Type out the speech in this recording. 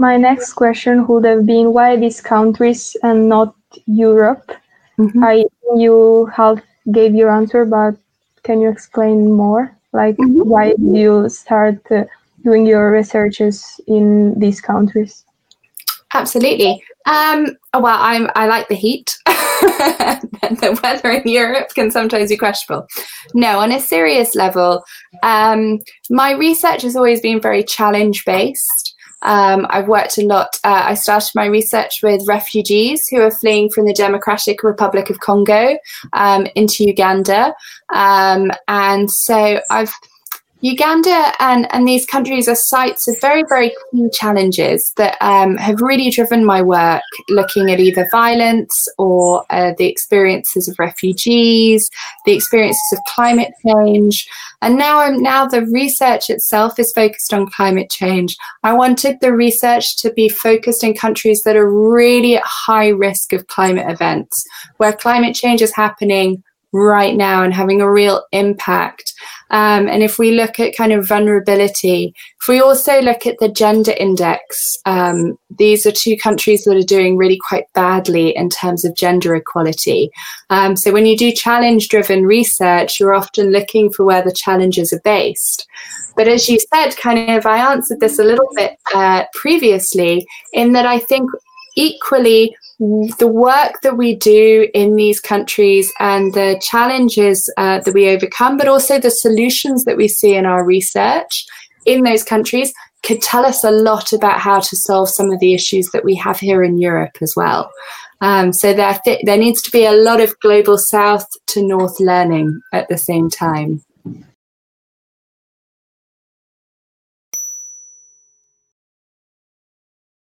my next question would have been why these countries and not Europe? Mm-hmm. I you half gave your answer, but can you explain more? Like mm-hmm. why did you start uh, doing your researches in these countries? Absolutely. Um, well, I'm I like the heat. the weather in Europe can sometimes be questionable. No, on a serious level, um, my research has always been very challenge based. Um, I've worked a lot. Uh, I started my research with refugees who are fleeing from the Democratic Republic of Congo um, into Uganda. Um, and so I've Uganda and, and these countries are sites of very, very key challenges that um, have really driven my work, looking at either violence or uh, the experiences of refugees, the experiences of climate change. And now I'm now the research itself is focused on climate change. I wanted the research to be focused in countries that are really at high risk of climate events, where climate change is happening right now and having a real impact. Um, and if we look at kind of vulnerability, if we also look at the gender index, um, these are two countries that are doing really quite badly in terms of gender equality. Um, so when you do challenge driven research, you're often looking for where the challenges are based. But as you said, kind of, I answered this a little bit uh, previously in that I think equally the work that we do in these countries and the challenges uh, that we overcome, but also the solutions that we see in our research in those countries could tell us a lot about how to solve some of the issues that we have here in Europe as well. Um, so there, th- there needs to be a lot of global south to north learning at the same time.